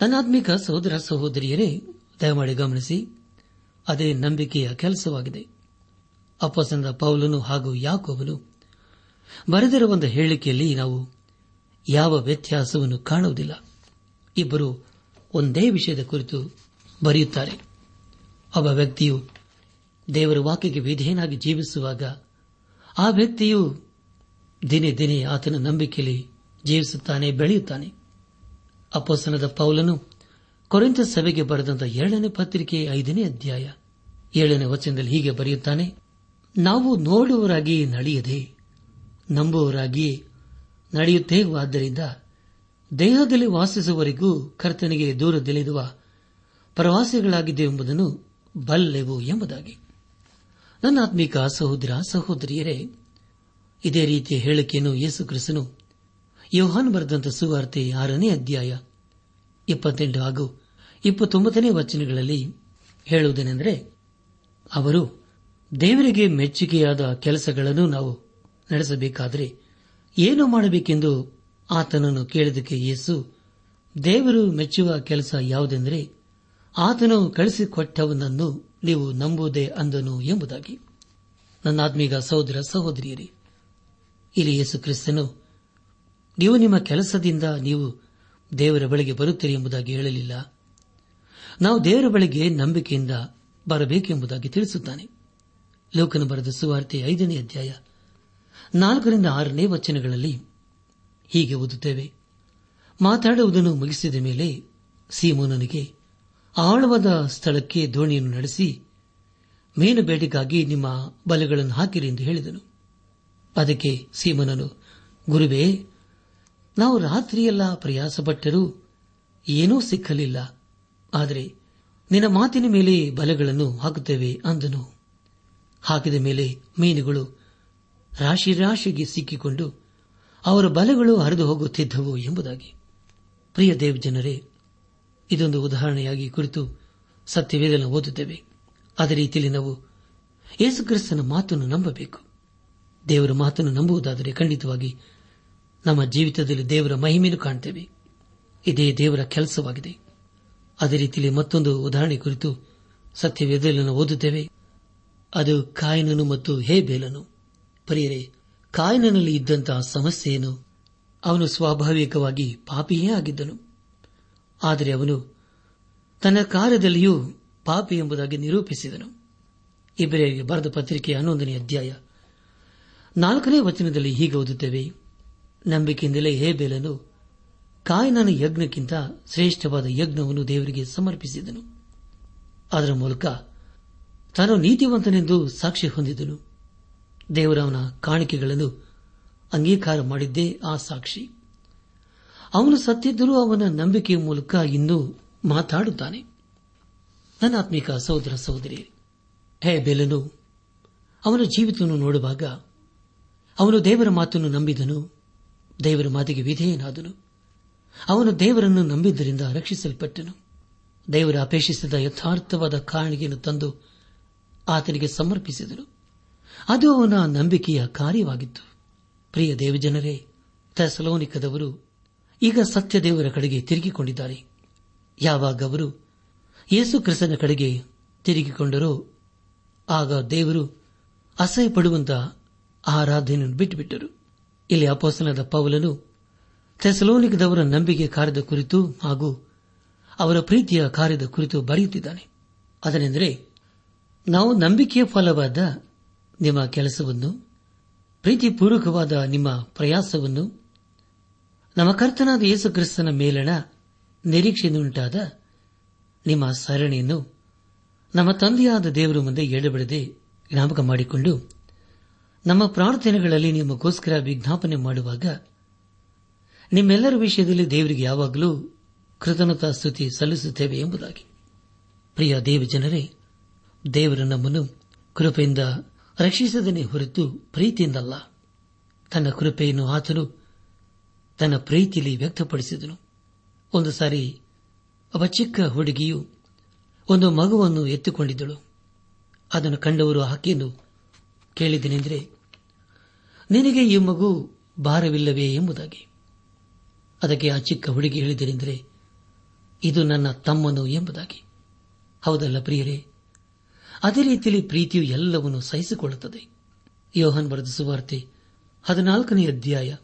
ತನ್ನಾತ್ಮಿಕ ಸಹೋದರ ಸಹೋದರಿಯರೇ, ದಯಮಾಡಿ ಗಮನಿಸಿ, ಅದೇ ನಂಬಿಕೆಯ ಕೆಲಸವಾಗಿದೆ. ಅಪ್ಪಸಂದ ಪೌಲನು ಹಾಗೂ ಯಾಕೋಬನು ಬರೆದಿರುವ ಒಂದು ಹೇಳಿಕೆಯಲ್ಲಿ ನಾವು ಯಾವ ವ್ಯತ್ಯಾಸವನ್ನು ಕಾಣುವುದಿಲ್ಲ. ಇಬ್ಬರು ಒಂದೇ ವಿಷಯದ ಕುರಿತು ಬರೆಯುತ್ತಾರೆ. ಒಬ್ಬ ವ್ಯಕ್ತಿಯು ದೇವರ ವಾಕ್ಯಕ್ಕೆ ವಿಧೇಯನಾಗಿ ಜೀವಿಸುವಾಗ ಆ ವ್ಯಕ್ತಿಯು ದಿನೇ ದಿನೇ ಆತನ ನಂಬಿಕೆಯಲ್ಲಿ ಜೀವಿಸುತ್ತಾನೆ, ಬೆಳೆಯುತ್ತಾನೆ. ಅಪೋಸನದ ಪೌಲನು ಕೊರೆಂತ ಸಭೆಗೆ ಬರೆದಂತಹ ಎರಡನೇ ಪತ್ರಿಕೆ ಐದನೇ ಅಧ್ಯಾಯ ಏಳನೇ ವಚನದಲ್ಲಿ ಹೀಗೆ ಬರೆಯುತ್ತಾನೆ, ನಾವು ನೋಡುವವರಾಗಿ ನಡೆಯದೆ ನಂಬುವವರಾಗಿ ನಡೆಯುತ್ತೇವಾದ್ದರಿಂದ ದೇಹದಲ್ಲಿ ವಾಸಿಸುವವರೆಗೂ ಕರ್ತನಿಗೆ ದೂರದಲ್ಲಿರುವ ಪ್ರವಾಸಿಗಳಾಗಿದೆ ಎಂಬುದನ್ನು ಬಲ್ಲೆವು ಎಂಬುದಾಗಿ. ನನ್ನ ಆತ್ಮಿಕ ಸಹೋದರ, ಸಹೋದರಿಯರೇ, ಇದೇ ರೀತಿಯ ಹೇಳಿಕೆಯನ್ನು ಯೇಸು ಕ್ರಿಸ್ತನು ಯೋಹಾನ್ ಬರೆದಂತ ಸುವಾರ್ತೆ ಆರನೇ ಅಧ್ಯಾಯ ಇಪ್ಪತ್ತೆಂಟು ಹಾಗೂ ಇಪ್ಪತ್ತೊಂಬತ್ತನೇ ವಚನಗಳಲ್ಲಿ ಹೇಳುವುದೇನೆಂದರೆ, ಅವರು ದೇವರಿಗೆ ಮೆಚ್ಚುಗೆಯಾದ ಕೆಲಸಗಳನ್ನು ನಾವು ನಡೆಸಬೇಕಾದರೆ ಏನು ಮಾಡಬೇಕೆಂದು ಆತನನ್ನು ಕೇಳಿದಕ್ಕೆ ಯೇಸು ದೇವರು ಮೆಚ್ಚುವ ಕೆಲಸ ಯಾವುದೆಂದರೆ ಆತನು ಕಳಿಸಿಕೊಟ್ಟವನನ್ನು ನೀವು ನಂಬುವುದೇ ಅಂದನು ಎಂಬುದಾಗಿ. ನನ್ನ ಆತ್ಮೀಗ ಸಹೋದರ ಸಹೋದರಿಯರಿ, ಇಲ್ಲಿ ಯೇಸು ಕ್ರಿಸ್ತನು, ನೀವು ನಿಮ್ಮ ಕೆಲಸದಿಂದ ನೀವು ದೇವರ ಬಳಿಗೆ ಬರುತ್ತೀರಿ ಎಂಬುದಾಗಿ ಹೇಳಲಿಲ್ಲ. ನಾವು ದೇವರ ಬಳಿಗೆ ನಂಬಿಕೆಯಿಂದ ಬರಬೇಕೆಂಬುದಾಗಿ ತಿಳಿಸುತ್ತಾನೆ. ಲೋಕನು ಬರೆದ ಸುವಾರ್ತೆ ಐದನೇ ಅಧ್ಯಾಯ ನಾಲ್ಕರಿಂದ ಆರನೇ ವಚನಗಳಲ್ಲಿ ಹೀಗೆ ಓದುತ್ತೇವೆ. ಮಾತಾಡುವುದನ್ನು ಮುಗಿಸಿದ ಮೇಲೆ ಸೀಮೋನನಿಗೆ ಆಳವಾದ ಸ್ಥಳಕ್ಕೆ ದೋಣಿಯನ್ನು ನಡೆಸಿ ಮೀನು ಬೇಟೆಗಾಗಿ ನಿಮ್ಮ ಬಲೆಗಳನ್ನು ಹಾಕಿರಿ ಎಂದು ಹೇಳಿದನು. ಅದಕ್ಕೆ ಸೀಮನನು, ಗುರುವೇ, ನಾವು ರಾತ್ರಿಯೆಲ್ಲ ಪ್ರಯಾಸಪಟ್ಟರೂ ಏನೂ ಸಿಕ್ಕಲಿಲ್ಲ. ಆದರೆ ನಿನ್ನ ಮಾತಿನ ಮೇಲೆ ಬಲೆಗಳನ್ನು ಹಾಕುತ್ತೇವೆ ಅಂದನು. ಹಾಕಿದ ಮೇಲೆ ಮೀನುಗಳು ರಾಶಿ ರಾಶಿಗೆ ಸಿಕ್ಕಿಕೊಂಡು ಅವರ ಬಲೆಗಳು ಹರಿದು ಹೋಗುತ್ತಿದ್ದವು ಎಂಬುದಾಗಿ. ಪ್ರಿಯ ದೇವ್ ಜನರೇ ಇದೊಂದು ಉದಾಹರಣೆಯಾಗಿ ಕುರಿತು ಸತ್ಯವೇದನ ಓದುತ್ತೇವೆ. ಅದೇ ರೀತಿಯಲ್ಲಿ ನಾವು ಯೇಸುಕ್ರಿಸ್ತನ ಮಾತನ್ನು ನಂಬಬೇಕು. ದೇವರ ಮಾತನ್ನು ನಂಬುವುದಾದರೆ ಖಂಡಿತವಾಗಿ ನಮ್ಮ ಜೀವಿತದಲ್ಲಿ ದೇವರ ಮಹಿಮೆಯನ್ನು ಕಾಣುತ್ತೇವೆ ಇದೇ ದೇವರ ಕೆಲಸವಾಗಿದೆ. ಅದೇ ರೀತಿಯಲ್ಲಿ ಮತ್ತೊಂದು ಉದಾಹರಣೆ ಕುರಿತು ಸತ್ಯವೇದಲನ್ನು ಓದುತ್ತೇವೆ. ಅದು ಕಾಯನನು ಮತ್ತು ಹೇ ಬೇಲನು ಪರಿಯರೆ, ಕಾಯನನಲ್ಲಿ ಇದ್ದಂತಹ ಸಮಸ್ಯೆಯನ್ನು ಅವನು ಸ್ವಾಭಾವಿಕವಾಗಿ ಪಾಪಿಯೇ ಆಗಿದ್ದನು. ಆದರೆ ಅವನು ತನ್ನ ಕಾರ್ಯದಲ್ಲಿಯೂ ಪಾಪಿ ಎಂಬುದಾಗಿ ನಿರೂಪಿಸಿದನು. ಇಬ್ಬರಿಗೆ ಬರೆದ ಪತ್ರಿಕೆ ಹನ್ನೊಂದನೇ ಅಧ್ಯಾಯ ನಾಲ್ಕನೇ ವಚನದಲ್ಲಿ ಹೀಗೆ ಓದುತ್ತೇವೆ. ನಂಬಿಕೆಯಿಂದಲೇ ಹೇಬೇಲನು ಕಾಯನನ ಯಜ್ಞಕ್ಕಿಂತ ಶ್ರೇಷ್ಠವಾದ ಯಜ್ಞವನ್ನು ದೇವರಿಗೆ ಸಮರ್ಪಿಸಿದನು. ಅದರ ಮೂಲಕ ತಾನು ನೀತಿವಂತನೆಂದು ಸಾಕ್ಷಿ ಹೊಂದಿದನು. ದೇವರವನ ಕಾಣಿಕೆಗಳನ್ನು ಅಂಗೀಕಾರ ಮಾಡಿದ್ದೇ ಆ ಸಾಕ್ಷಿ. ಅವನು ಸತ್ತಿದ್ದರೂ ಅವನ ನಂಬಿಕೆಯ ಮೂಲಕ ಇಂದು ಮಾತಾಡುತ್ತಾನೆ. ನನ್ನ ಆತ್ಮಿಕ ಸಹೋದರ ಸಹೋದರಿ ಹೇ ಬೆಲನು, ಅವನ ಜೀವಿತವನ್ನು ನೋಡುವಾಗ ಅವನು ದೇವರ ಮಾತನ್ನು ನಂಬಿದನು, ದೇವರ ಮಾತಿಗೆ ವಿಧೇಯನಾದನು. ಅವನು ದೇವರನ್ನು ನಂಬಿದ್ದರಿಂದ ರಕ್ಷಿಸಲ್ಪಟ್ಟನು. ದೇವರ ಅಪೇಕ್ಷಿಸಿದ ಯಥಾರ್ಥವಾದ ಕಾರಣಿಗೆಯನ್ನು ತಂದು ಆತನಿಗೆ ಸಮರ್ಪಿಸಿದನು. ಅದು ಅವನ ನಂಬಿಕೆಯ ಕಾರ್ಯವಾಗಿತ್ತು. ಪ್ರಿಯ ದೇವಜನರೇ ತಸಲೋನಿಕದವರು ಈಗ ಸತ್ಯದೇವರ ಕಡೆಗೆ ತಿರುಗಿಕೊಂಡಿದ್ದಾರೆ. ಯಾವಾಗ ಅವರು ಯೇಸು ಕ್ರಿಸ್ತನ ಕಡೆಗೆ ತಿರುಗಿಕೊಂಡರೋ, ಆಗ ದೇವರು ಅಸಹ್ಯ ಪಡುವಂತಹ ಆರಾಧನೆಯನ್ನು ಬಿಟ್ಟುಬಿಟ್ಟರು. ಇಲ್ಲಿ ಅಪೋಸನದ ಪೌಲನು ಥೆಸಲೋನಿಕದವರ ನಂಬಿಕೆ ಕಾರ್ಯದ ಕುರಿತು ಹಾಗೂ ಅವರ ಪ್ರೀತಿಯ ಕಾರ್ಯದ ಕುರಿತು ಬರೆಯುತ್ತಿದ್ದಾನೆ. ಅದನೆಂದರೆ, ನಾವು ನಂಬಿಕೆಯ ಫಲವಾದ ನಿಮ್ಮ ಕೆಲಸವನ್ನು, ಪ್ರೀತಿಪೂರ್ವಕವಾದ ನಿಮ್ಮ ಪ್ರಯಾಸವನ್ನು ನಮ್ಮ ಕರ್ತನಾದ ಯೇಸು ಕ್ರಿಸ್ತನ ಮೇಲಣ ನಿರೀಕ್ಷೆಯುಂಟಾದ ನಿಮ್ಮ ಸರಣಿಯನ್ನು ನಮ್ಮ ತಂದೆಯಾದ ದೇವರ ಮುಂದೆ ಎಡಬಿಡದೆ ಜ್ಞಾಪಕ ಮಾಡಿಕೊಂಡು ನಮ್ಮ ಪ್ರಾರ್ಥನೆಗಳಲ್ಲಿ ನಿಮಗೋಸ್ಕರ ವಿಜ್ಞಾಪನೆ ಮಾಡುವಾಗ ನಿಮ್ಮೆಲ್ಲರ ವಿಷಯದಲ್ಲಿ ದೇವರಿಗೆ ಯಾವಾಗಲೂ ಕೃತಜ್ಞತಾ ಸ್ತುತಿ ಸಲ್ಲಿಸುತ್ತೇವೆ ಎಂಬುದಾಗಿ. ಪ್ರಿಯ ದೇವ ಜನರೇ, ದೇವರು ನಮ್ಮನ್ನು ಕೃಪೆಯಿಂದ ರಕ್ಷಿಸದನೆ ಹೊರತು ಪ್ರೀತಿಯಿಂದಲ್ಲ. ತನ್ನ ಕೃಪೆಯನ್ನು ಆತನು ತನ್ನ ಪ್ರೀತಿಯಲ್ಲಿ ವ್ಯಕ್ತಪಡಿಸಿದನು. ಒಂದು ಸಾರಿ ಒಬ್ಬ ಚಿಕ್ಕ ಹುಡುಗಿಯು ಒಂದು ಮಗುವನ್ನು ಎತ್ತುಕೊಂಡಿದ್ದಳು. ಅದನ್ನು ಕಂಡವರು ಆಕೆಯನ್ನು ಕೇಳಿದನೆಂದರೆ ನಿನಗೆ ಈ ಮಗು ಭಾರವಿಲ್ಲವೇ ಎಂಬುದಾಗಿ. ಅದಕ್ಕೆ ಆ ಚಿಕ್ಕ ಹುಡುಗಿ ಹೇಳಿದನೆಂದರೆ ಇದು ನನ್ನ ತಮ್ಮನು ಎಂಬುದಾಗಿ. ಹೌದಲ್ಲ ಪ್ರಿಯರೇ, ಅದೇ ರೀತಿಯಲ್ಲಿ ಪ್ರೀತಿಯು ಎಲ್ಲವನ್ನೂ ಸಹಿಸಿಕೊಳ್ಳುತ್ತದೆ. ಯೋಹನ್ ಬರೆದ ಸುವಾರ್ತೆ ಹದಿನಾಲ್ಕನೇ ಅಧ್ಯಾಯ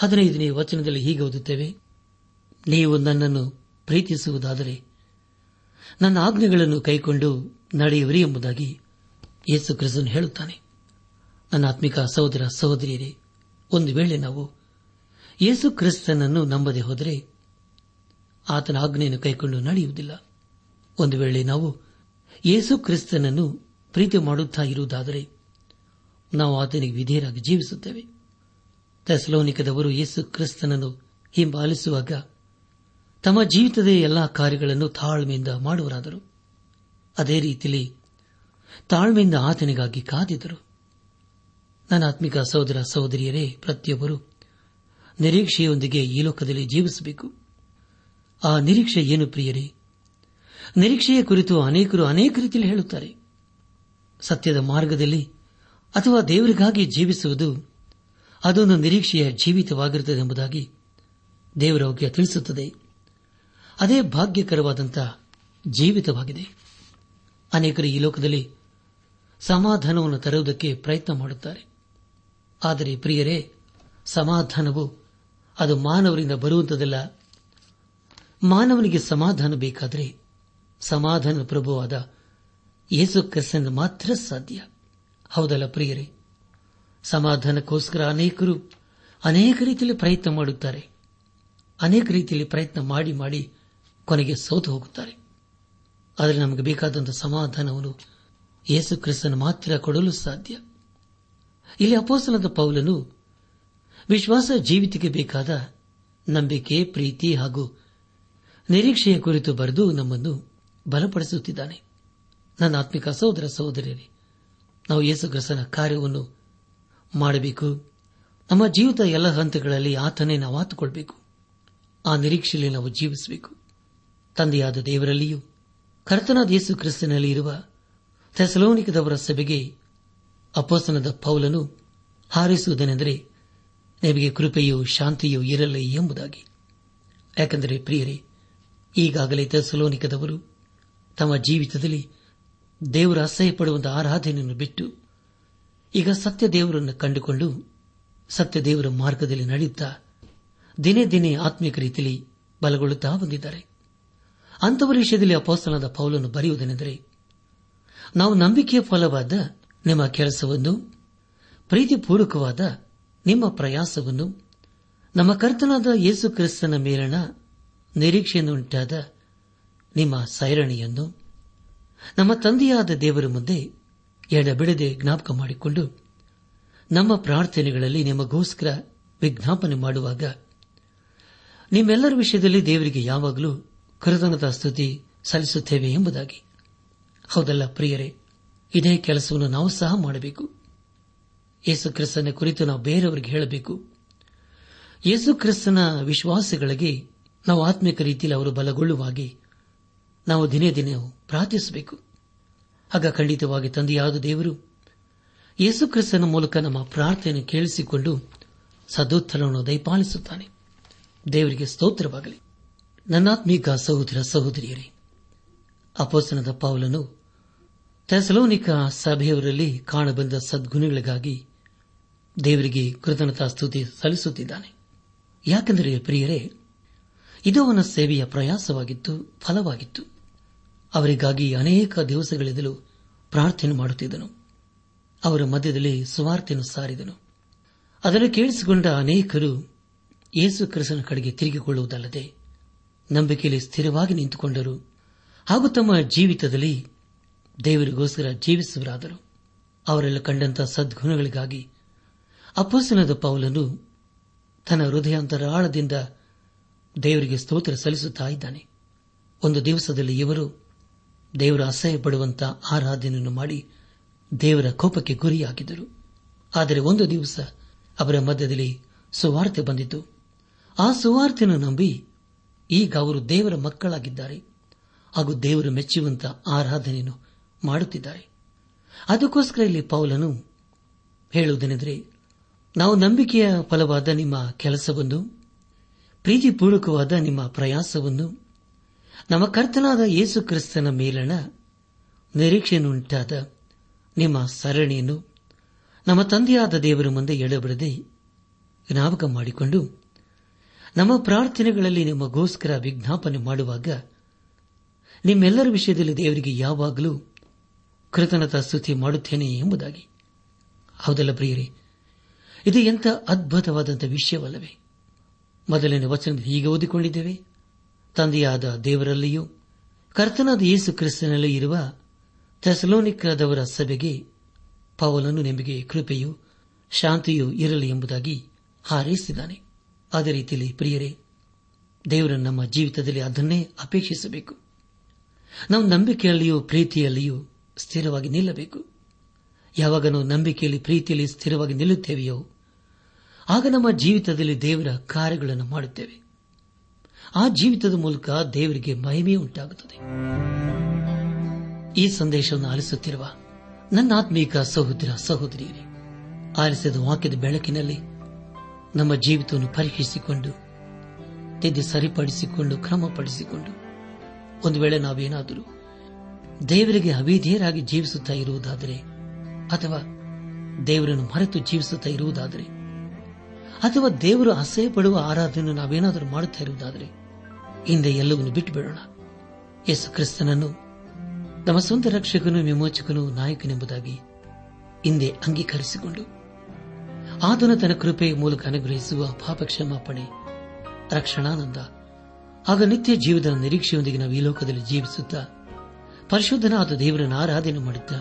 ಹದಿನೈದನೇ ವಚನದಲ್ಲಿ ಹೀಗೆ ಓದುತ್ತೇವೆ. ನೀವು ನನ್ನನ್ನು ಪ್ರೀತಿಸುವುದಾದರೆ ನನ್ನ ಆಜ್ಞೆಗಳನ್ನು ಕೈಕೊಂಡು ನಡೆಯುವರಿ ಎಂಬುದಾಗಿ ಯೇಸು ಕ್ರಿಸ್ತನ್ ಹೇಳುತ್ತಾನೆ. ನನ್ನ ಆತ್ಮಿಕ ಸಹೋದರ ಸಹೋದರಿಯರೇ, ಒಂದು ವೇಳೆ ನಾವು ಯೇಸು ಕ್ರಿಸ್ತನನ್ನು ನಂಬದೆ ಹೋದರೆ ಆತನ ಆಜ್ಞೆಯನ್ನು ಕೈಕೊಂಡು ನಡೆಯುವುದಿಲ್ಲ. ಒಂದು ವೇಳೆ ನಾವು ಯೇಸು ಕ್ರಿಸ್ತನನ್ನು ಪ್ರೀತಿ ಮಾಡುತ್ತಾ ಇರುವುದಾದರೆ ನಾವು ಆತನಿಗೆ ವಿಧೇಯರಾಗಿ ಜೀವಿಸುತ್ತೇವೆ. ತೆಸಲೋನಿಕದವರು ಯೇಸು ಕ್ರಿಸ್ತನನ್ನು ಹಿಂಬಾಲಿಸುವಾಗ ತಮ್ಮ ಜೀವಿತದ ಎಲ್ಲಾ ಕಾರ್ಯಗಳನ್ನು ತಾಳ್ಮೆಯಿಂದ ಮಾಡುವರಾದರು. ಅದೇ ರೀತಿಯಲ್ಲಿ ತಾಳ್ಮೆಯಿಂದ ಆತನಿಗಾಗಿ ಕಾದಿದರು ನನ್ನ ಆತ್ಮಿಕ ಸಹೋದರ ಸಹೋದರಿಯರೇ, ಪ್ರತಿಯೊಬ್ಬರು ನಿರೀಕ್ಷೆಯೊಂದಿಗೆ ಈ ಲೋಕದಲ್ಲಿ ಜೀವಿಸಬೇಕು. ಆ ನಿರೀಕ್ಷೆ ಏನು ಪ್ರಿಯರೇ? ನಿರೀಕ್ಷೆಯ ಕುರಿತು ಅನೇಕರು ಅನೇಕ ರೀತಿಯಲ್ಲಿ ಹೇಳುತ್ತಾರೆ. ಸತ್ಯದ ಮಾರ್ಗದಲ್ಲಿ ಅಥವಾ ದೇವರಿಗಾಗಿ ಜೀವಿಸುವುದು ಅದೊಂದು ನಿರೀಕ್ಷೆಯ ಜೀವಿತವಾಗಿರುತ್ತದೆ ಎಂಬುದಾಗಿ ದೇವರ ತಿಳಿಸುತ್ತದೆ. ಅದೇ ಭಾಗ್ಯಕರವಾದಂತಹ ಜೀವಿತವಾಗಿದೆ. ಅನೇಕರು ಈ ಲೋಕದಲ್ಲಿ ಸಮಾಧಾನವನ್ನು ತರುವುದಕ್ಕೆ ಪ್ರಯತ್ನ ಮಾಡುತ್ತಾರೆ. ಆದರೆ ಪ್ರಿಯರೇ, ಸಮಾಧಾನವು ಅದು ಮಾನವರಿಂದ ಬರುವಂತದಲ್ಲ ಮಾನವನಿಗೆ ಸಮಾಧಾನ ಬೇಕಾದರೆ ಸಮಾಧಾನ ಪ್ರಭುವಾದ ಯೇಸು ಕ್ರಿಸ್ತನ್ ಮಾತ್ರ ಸಾಧ್ಯ. ಹೌದಲ್ಲ ಪ್ರಿಯರೇ? ಸಮಾಧಾನಕ್ಕೋಸ್ಕರ ಅನೇಕರು ಅನೇಕ ರೀತಿಯಲ್ಲಿ ಪ್ರಯತ್ನ ಮಾಡುತ್ತಾರೆ. ಅನೇಕ ರೀತಿಯಲ್ಲಿ ಪ್ರಯತ್ನ ಮಾಡಿ ಮಾಡಿ ಕೊನೆಗೆ ಸೋತು ಹೋಗುತ್ತಾರೆ. ಆದರೆ ನಮಗೆ ಬೇಕಾದಂತಹ ಸಮಾಧಾನವನ್ನು ಯೇಸು ಕ್ರಿಸ್ತನ ಮಾತ್ರ ಕೊಡಲು ಸಾಧ್ಯ. ಇಲ್ಲಿ ಅಪೋಸನದ ಪೌಲನು ವಿಶ್ವಾಸ ಜೀವಿತಕ್ಕೆ ಬೇಕಾದ ನಂಬಿಕೆ, ಪ್ರೀತಿ ಹಾಗೂ ನಿರೀಕ್ಷೆಯ ಕುರಿತು ಬರೆದು ನಮ್ಮನ್ನು ಬಲಪಡಿಸುತ್ತಿದ್ದಾನೆ. ನನ್ನ ಆತ್ಮಿಕ ಸಹೋದರ ಸಹೋದರಿಯರೇ, ನಾವು ಯೇಸು ಕಾರ್ಯವನ್ನು ಮಾಡಬೇಕು. ನಮ್ಮ ಜೀವಿತ ಎಲ್ಲ ಹಂತಗಳಲ್ಲಿ ಆತನೇ ನಾವು ಆತುಕೊಳ್ಬೇಕು. ಆ ನಿರೀಕ್ಷೆಯಲ್ಲಿ ನಾವು ಜೀವಿಸಬೇಕು. ತಂದೆಯಾದ ದೇವರಲ್ಲಿಯೂ ಕರ್ತನಾದ ಯೇಸು ಕ್ರಿಸ್ತನಲ್ಲಿ ಇರುವ ಥೆಸಲೋನಿಕದವರ ಸಭೆಗೆ ಅಪೋಸನದ ಪೌಲನು ಹಾರಿಸುವುದೇನೆಂದರೆ ನಿಮಗೆ ಕೃಪೆಯೂ ಶಾಂತಿಯೂ ಇರಲಿ ಎಂಬುದಾಗಿ. ಯಾಕೆಂದರೆ ಪ್ರಿಯರೇ, ಈಗಾಗಲೇ ಥೆಸಲೋನಿಕದವರು ತಮ್ಮ ಜೀವಿತದಲ್ಲಿ ದೇವರ ಅಸಹ್ಯಪಡುವಂತಹ ಆರಾಧನೆಯನ್ನು ಬಿಟ್ಟು ಈಗ ಸತ್ಯ ದೇವರನ್ನು ಕಂಡುಕೊಂಡು ಸತ್ಯ ದೇವರ ಮಾರ್ಗದಲ್ಲಿ ನಡೆಯುತ್ತಾ ದಿನೇ ದಿನೇ ಆತ್ಮಿಕ ರೀತಿಯಲ್ಲಿ ಬಲಗೊಳ್ಳುತ್ತಾ ಬಂದಿದ್ದಾರೆ. ಅಂತವರ ವಿಷಯದಲ್ಲಿ ಅಪೋಸ್ತನದ ಪೌಲನ್ನು ಬರೆಯುವುದೇನೆಂದರೆ, ನಾವು ನಂಬಿಕೆಯ ಫಲವಾದ ನಿಮ್ಮ ಕೆಲಸವನ್ನು, ಪ್ರೀತಿಪೂರ್ವಕವಾದ ನಿಮ್ಮ ಪ್ರಯಾಸವನ್ನು, ನಮ್ಮ ಕರ್ತನಾದ ಯೇಸು ಕ್ರಿಸ್ತನ ಮೇಲಣ ನಿರೀಕ್ಷೆಯನ್ನುಂಟಾದ ನಿಮ್ಮ ಸೈರಣಿಯನ್ನು, ನಮ್ಮ ತಂದೆಯಾದ ದೇವರ ಮುಂದೆ ಎಡಬಿಡದೆ ಜ್ಞಾಪಕ ಮಾಡಿಕೊಂಡು ನಮ್ಮ ಪ್ರಾರ್ಥನೆಗಳಲ್ಲಿ ನಿಮಗೋಸ್ಕರ ವಿಜ್ಞಾಪನೆ ಮಾಡುವಾಗ ನಿಮ್ಮೆಲ್ಲರ ವಿಷಯದಲ್ಲಿ ದೇವರಿಗೆ ಯಾವಾಗಲೂ ಕೃತಜ್ಞತಾ ಸ್ತುತಿ ಸಲ್ಲಿಸುತ್ತೇವೆ ಎಂಬುದಾಗಿ. ಹೌದಲ್ಲ ಪ್ರಿಯರೇ, ಇದೇ ಕೆಲಸವನ್ನು ನಾವು ಸಹ ಮಾಡಬೇಕು. ಯೇಸು ಕ್ರಿಸ್ತನ ಕುರಿತು ನಾವು ಬೇರೆಯವರಿಗೆ ಹೇಳಬೇಕು. ಯೇಸು ಕ್ರಿಸ್ತನ ವಿಶ್ವಾಸಗಳಿಗೆ ನಾವು ಆತ್ಮಿಕ ರೀತಿಯಲ್ಲಿ ಅವರು ಬಲಗೊಳ್ಳುವಾಗಿ ನಾವು ದಿನೇ ದಿನೇ ಪ್ರಾರ್ಥಿಸಬೇಕು. ಆಗ ಖಂಡಿತವಾಗಿ ತಂದೆಯಾದ ದೇವರು ಯೇಸು ಕ್ರಿಸ್ತನ ಮೂಲಕ ನಮ್ಮ ಪ್ರಾರ್ಥನೆ ಕೇಳಿಸಿಕೊಂಡು ಸದೋತ್ತರವನ್ನು ದಯಪಾಲಿಸುತ್ತಾನೆ. ದೇವರಿಗೆ ಸ್ತೋತ್ರವಾಗಲಿ. ನನ್ನಾತ್ಮೀಕ ಸಹೋದರ ಸಹೋದರಿಯರೇ ಅಪೋಸನದ ಪಾವಲನ್ನು ತೆಸಲೋನಿಕ ಸಭೆಯವರಲ್ಲಿ ಕಾಣಬಂದ ಸದ್ಗುಣಗಳಿಗಾಗಿ ದೇವರಿಗೆ ಕೃತಜ್ಞತಾ ಸ್ತುತಿ ಸಲ್ಲಿಸುತ್ತಿದ್ದಾನೆ. ಯಾಕೆಂದರೆ ಪ್ರಿಯರೇ, ಇದು ಅವನ ಸೇವೆಯ ಪ್ರಯಾಸವಾಗಿತ್ತು, ಫಲವಾಗಿತ್ತು. ಅವರಿಗಾಗಿ ಅನೇಕ ದಿವಸಗಳಿಂದಲೂ ಪ್ರಾರ್ಥನೆ ಮಾಡುತ್ತಿದ್ದನು. ಅವರ ಮಧ್ಯದಲ್ಲಿ ಸುವಾರ್ತೆಯನ್ನು ಸಾರಿದನು. ಅದನ್ನು ಕೇಳಿಸಿಕೊಂಡ ಅನೇಕರು ಯೇಸು ಕ್ರಿಸ್ತನ ಕಡೆಗೆ ತಿರುಗಿಕೊಳ್ಳುವುದಲ್ಲದೆ ನಂಬಿಕೆಯಲ್ಲಿ ಸ್ಥಿರವಾಗಿ ನಿಂತುಕೊಂಡರು ಹಾಗೂ ತಮ್ಮ ಜೀವಿತದಲ್ಲಿ ದೇವರಿಗೋಸ್ಕರ ಜೀವಿಸುವರಾದರು ಅವರೆಲ್ಲ ಕಂಡಂತಹ ಸದ್ಗುಣಗಳಿಗಾಗಿ ಅಪ್ಪಸನದ ಪೌಲನು ತನ್ನ ಹೃದಯಾಂತರಾಳದಿಂದ ದೇವರಿಗೆ ಸ್ತೋತ್ರ ಸಲ್ಲಿಸುತ್ತಿದ್ದಾನೆ ಒಂದು ದಿವಸದಲ್ಲಿ ಇವರು ದೇವರ ಅಸಹ್ಯ ಪಡುವಂತಹ ಆರಾಧನೆಯನ್ನು ಮಾಡಿ ದೇವರ ಕೋಪಕ್ಕೆ ಗುರಿಯಾಗಿದ್ದರು. ಆದರೆ ಒಂದು ದಿವಸ ಅವರ ಮಧ್ಯದಲ್ಲಿ ಸುವಾರ್ತೆ ಬಂದಿತು. ಆ ಸುವಾರ್ತೆಯನ್ನು ನಂಬಿ ಈಗ ಅವರು ದೇವರ ಮಕ್ಕಳಾಗಿದ್ದಾರೆ. ಹಾಗೂ ದೇವರು ಮೆಚ್ಚುವಂತ ಆರಾಧನೆಯನ್ನು ಮಾಡುತ್ತಿದ್ದಾರೆ. ಅದಕ್ಕೋಸ್ಕರ ಇಲ್ಲಿ ಪೌಲನು ಹೇಳುವುದೇನೆಂದರೆ, ನಾವು ನಂಬಿಕೆಯ ಫಲವಾದ ನಿಮ್ಮ ಕೆಲಸವನ್ನು ಪ್ರೀತಿಪೂರ್ವಕವಾದ ನಿಮ್ಮ ಪ್ರಯಾಸವನ್ನು ನಮ್ಮ ಕರ್ತನಾದ ಯೇಸು ಕ್ರಿಸ್ತನ ಮೇಲಣ ನಿರೀಕ್ಷೆಯನ್ನುಂಟಾದ ನಿಮ್ಮ ಸರಣಿಯನ್ನು ನಮ್ಮ ತಂದೆಯಾದ ದೇವರ ಮುಂದೆ ಎಡಬಿಡದೆ ಜ್ಞಾಪಕ ಮಾಡಿಕೊಂಡು ನಮ್ಮ ಪ್ರಾರ್ಥನೆಗಳಲ್ಲಿ ನಿಮಗೋಸ್ಕರ ವಿಜ್ಞಾಪನೆ ಮಾಡುವಾಗ ನಿಮ್ಮೆಲ್ಲರ ವಿಷಯದಲ್ಲಿ ದೇವರಿಗೆ ಯಾವಾಗಲೂ ಕೃತಜ್ಞತಾ ಸ್ತುತಿ ಮಾಡುತ್ತೇನೆ ಎಂಬುದಾಗಿ. ಹೌದಲ್ಲ ಪ್ರಿಯರೇ? ಇದು ಎಂಥ ಅದ್ಭುತವಾದಂಥ ವಿಷಯವಲ್ಲವೇ? ಮೊದಲನೇ ವಚನದಲ್ಲಿ ಹೀಗೆ ಓದಿಕೊಂಡಿದ್ದೇವೆ ತಂದೆಯಾದ ದೇವರಲ್ಲಿಯೂ, ಕರ್ತನಾದ ಯೇಸು ಕ್ರಿಸ್ತನಲ್ಲಿ ಇರುವ ಥೆಸಲೋನಿಕದವರ ಸಭೆಗೆ ಪೌಲನು ನಿಮಗೆ ಕೃಪೆಯು ಶಾಂತಿಯೂ ಇರಲಿ ಎಂಬುದಾಗಿ ಹಾರೈಸಿದ್ದಾನೆ. ಅದೇ ರೀತಿಯಲ್ಲಿ ಪ್ರಿಯರೇ ದೇವರು ನಮ್ಮ ಜೀವಿತದಲ್ಲಿ ಅದನ್ನೇ ಅಪೇಕ್ಷಿಸಬೇಕು. ನಾವು ನಂಬಿಕೆಯಲ್ಲಿಯೂ ಪ್ರೀತಿಯಲ್ಲಿಯೂ ಸ್ಥಿರವಾಗಿ ನಿಲ್ಲಬೇಕು. ಯಾವಾಗ ನಾವು ನಂಬಿಕೆಯಲ್ಲಿ ಪ್ರೀತಿಯಲ್ಲಿ ಸ್ಥಿರವಾಗಿ ನಿಲ್ಲುತ್ತೇವೆಯೋ, ಆಗ ನಮ್ಮ ಜೀವಿತದಲ್ಲಿ ದೇವರ ಕಾರ್ಯಗಳನ್ನು ಮಾಡುತ್ತೇವೆ. ಆ ಜೀವಿತದ ಮೂಲಕ ದೇವರಿಗೆ ಮಹಿಮೆ ಉಂಟಾಗುತ್ತದೆ. ಈ ಸಂದೇಶವನ್ನು ಆಲಿಸುತ್ತಿರುವ ನನ್ನ ಆತ್ಮೀಕ ಸಹೋದರ ಸಹೋದರಿಯರೇ, ಆಲಿಸಿದ ವಾಕ್ಯದ ಬೆಳಕಿನಲ್ಲಿ ನಮ್ಮ ಜೀವಿತವನ್ನು ಪರೀಕ್ಷಿಸಿಕೊಂಡು ತಿದ್ದು ಸರಿಪಡಿಸಿಕೊಂಡು, ಕ್ರಮಪಡಿಸಿಕೊಂಡು ಒಂದು ವೇಳೆ ನಾವೇನಾದರೂ ದೇವರಿಗೆ ಅವಿಧೇಯರಾಗಿ ಜೀವಿಸುತ್ತಾ ಇರುವುದಾದರೆ, ಅಥವಾ ದೇವರನ್ನು ಮರೆತು ಜೀವಿಸುತ್ತಾ ಇರುವುದಾದರೆ, ಅಥವಾ ದೇವರು ಅಸಹ್ಯ ಪಡುವ ಆರಾಧನೆ ನಾವೇನಾದರೂ ಮಾಡುತ್ತಾ ಇರುವುದಾದರೆ ಹಿಂದೆ ಎಲ್ಲವನ್ನು ಬಿಟ್ಟು ಬಿಡೋಣ. ಯೇಸು ಕ್ರಿಸ್ತನನ್ನು, ನಮ್ಮ ಸ್ವಂತ ರಕ್ಷಕನು ವಿಮೋಚಕನು ನಾಯಕನೆಂಬುದಾಗಿ ಹಿಂದೆ ಅಂಗೀಕರಿಸಿಕೊಂಡು ಆತನ ತನ್ನ ಕೃಪೆಯ ಮೂಲಕ ಅನುಗ್ರಹಿಸುವ ಪಾಪ ಕ್ಷಮಾಪಣೆ ರಕ್ಷಣಾನಂದ, ಆಗ ನಿತ್ಯ ಜೀವದ ನಿರೀಕ್ಷೆಯೊಂದಿಗೆ ನಾವು ಈ ಲೋಕದಲ್ಲಿ ಜೀವಿಸುತ್ತಾ, ಪರಿಶುದ್ಧನಾದ ದೇವರನ್ನು ಆರಾಧನೆ ಮಾಡುತ್ತಾ,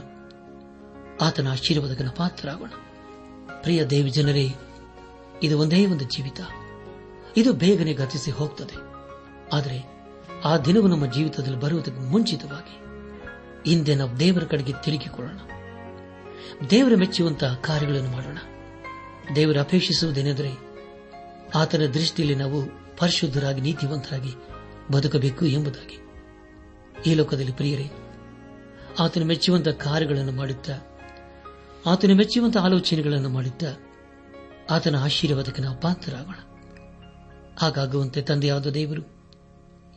ಆತನ ಆಶೀರ್ವಾದಕನ ಪಾತ್ರರಾಗೋಣ. ಪ್ರಿಯ ದೇವಿ ಜನರೇ ಇದು ಒಂದೇ ಒಂದು ಜೀವಿತ. ಇದು ಬೇಗನೆ ಗತಿಸಿ ಹೋಗ್ತದೆ. ಆದರೆ ಆ ದಿನವು ನಮ್ಮ ಜೀವಿತದಲ್ಲಿ ಬರುವುದಕ್ಕೆ ಮುಂಚಿತವಾಗಿ ಹಿಂದೆ ನಾವು ದೇವರ ಕಡೆಗೆ ತಿರುಗಿಕೊಳ್ಳೋಣ. ದೇವರ ಮೆಚ್ಚುವಂತಹ ಕಾರ್ಯಗಳನ್ನು ಮಾಡೋಣ. ದೇವರ ಅಪೇಕ್ಷಿಸುವುದೇನೆಂದರೆ ಆತನ ದೃಷ್ಟಿಯಲ್ಲಿ ನಾವು ಪರಿಶುದ್ಧರಾಗಿ, ನೀತಿವಂತರಾಗಿ ಬದುಕಬೇಕು ಎಂಬುದಾಗಿ. ಈ ಲೋಕದಲ್ಲಿ ಪ್ರಿಯರೇ, ಆತನು ಮೆಚ್ಚುವಂತ ಕಾರ್ಯಗಳನ್ನು ಮಾಡುತ್ತಾ ಆತನು ಮೆಚ್ಚುವಂತ ಆಲೋಚನೆಗಳನ್ನು ಮಾಡುತ್ತಾ ಆತನ ಆಶೀರ್ವಾದಕ್ಕೆ ನಾವು ಪಾತ್ರರಾಗೋಣ. ಹಾಗಾಗುವಂತೆ ತಂದೆಯಾದ ದೇವರು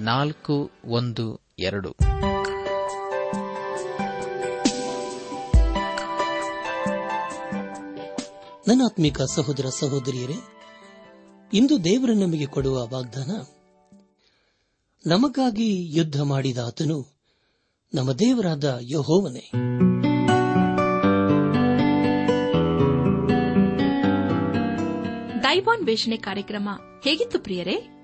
ನಾಲ್ಕು ಒಂದು ಎರಡು. ನನ್ನಾತ್ಮಿಕ ಸಹೋದರ ಸಹೋದರಿಯರೇ ಇಂದು ದೇವರು ನಮಗೆ ಕೊಡುವ ವಾಗ್ದಾನ ನಮಗಾಗಿ ಯುದ್ಧ ಮಾಡಿದ ಆತನು ನಮ್ಮ ದೇವರಾದ ಯಹೋವನೇ. ದೈವಾನ್ ವೇಷಣೆ ಕಾರ್ಯಕ್ರಮ ಹೇಗಿತ್ತು ಪ್ರಿಯರೇ?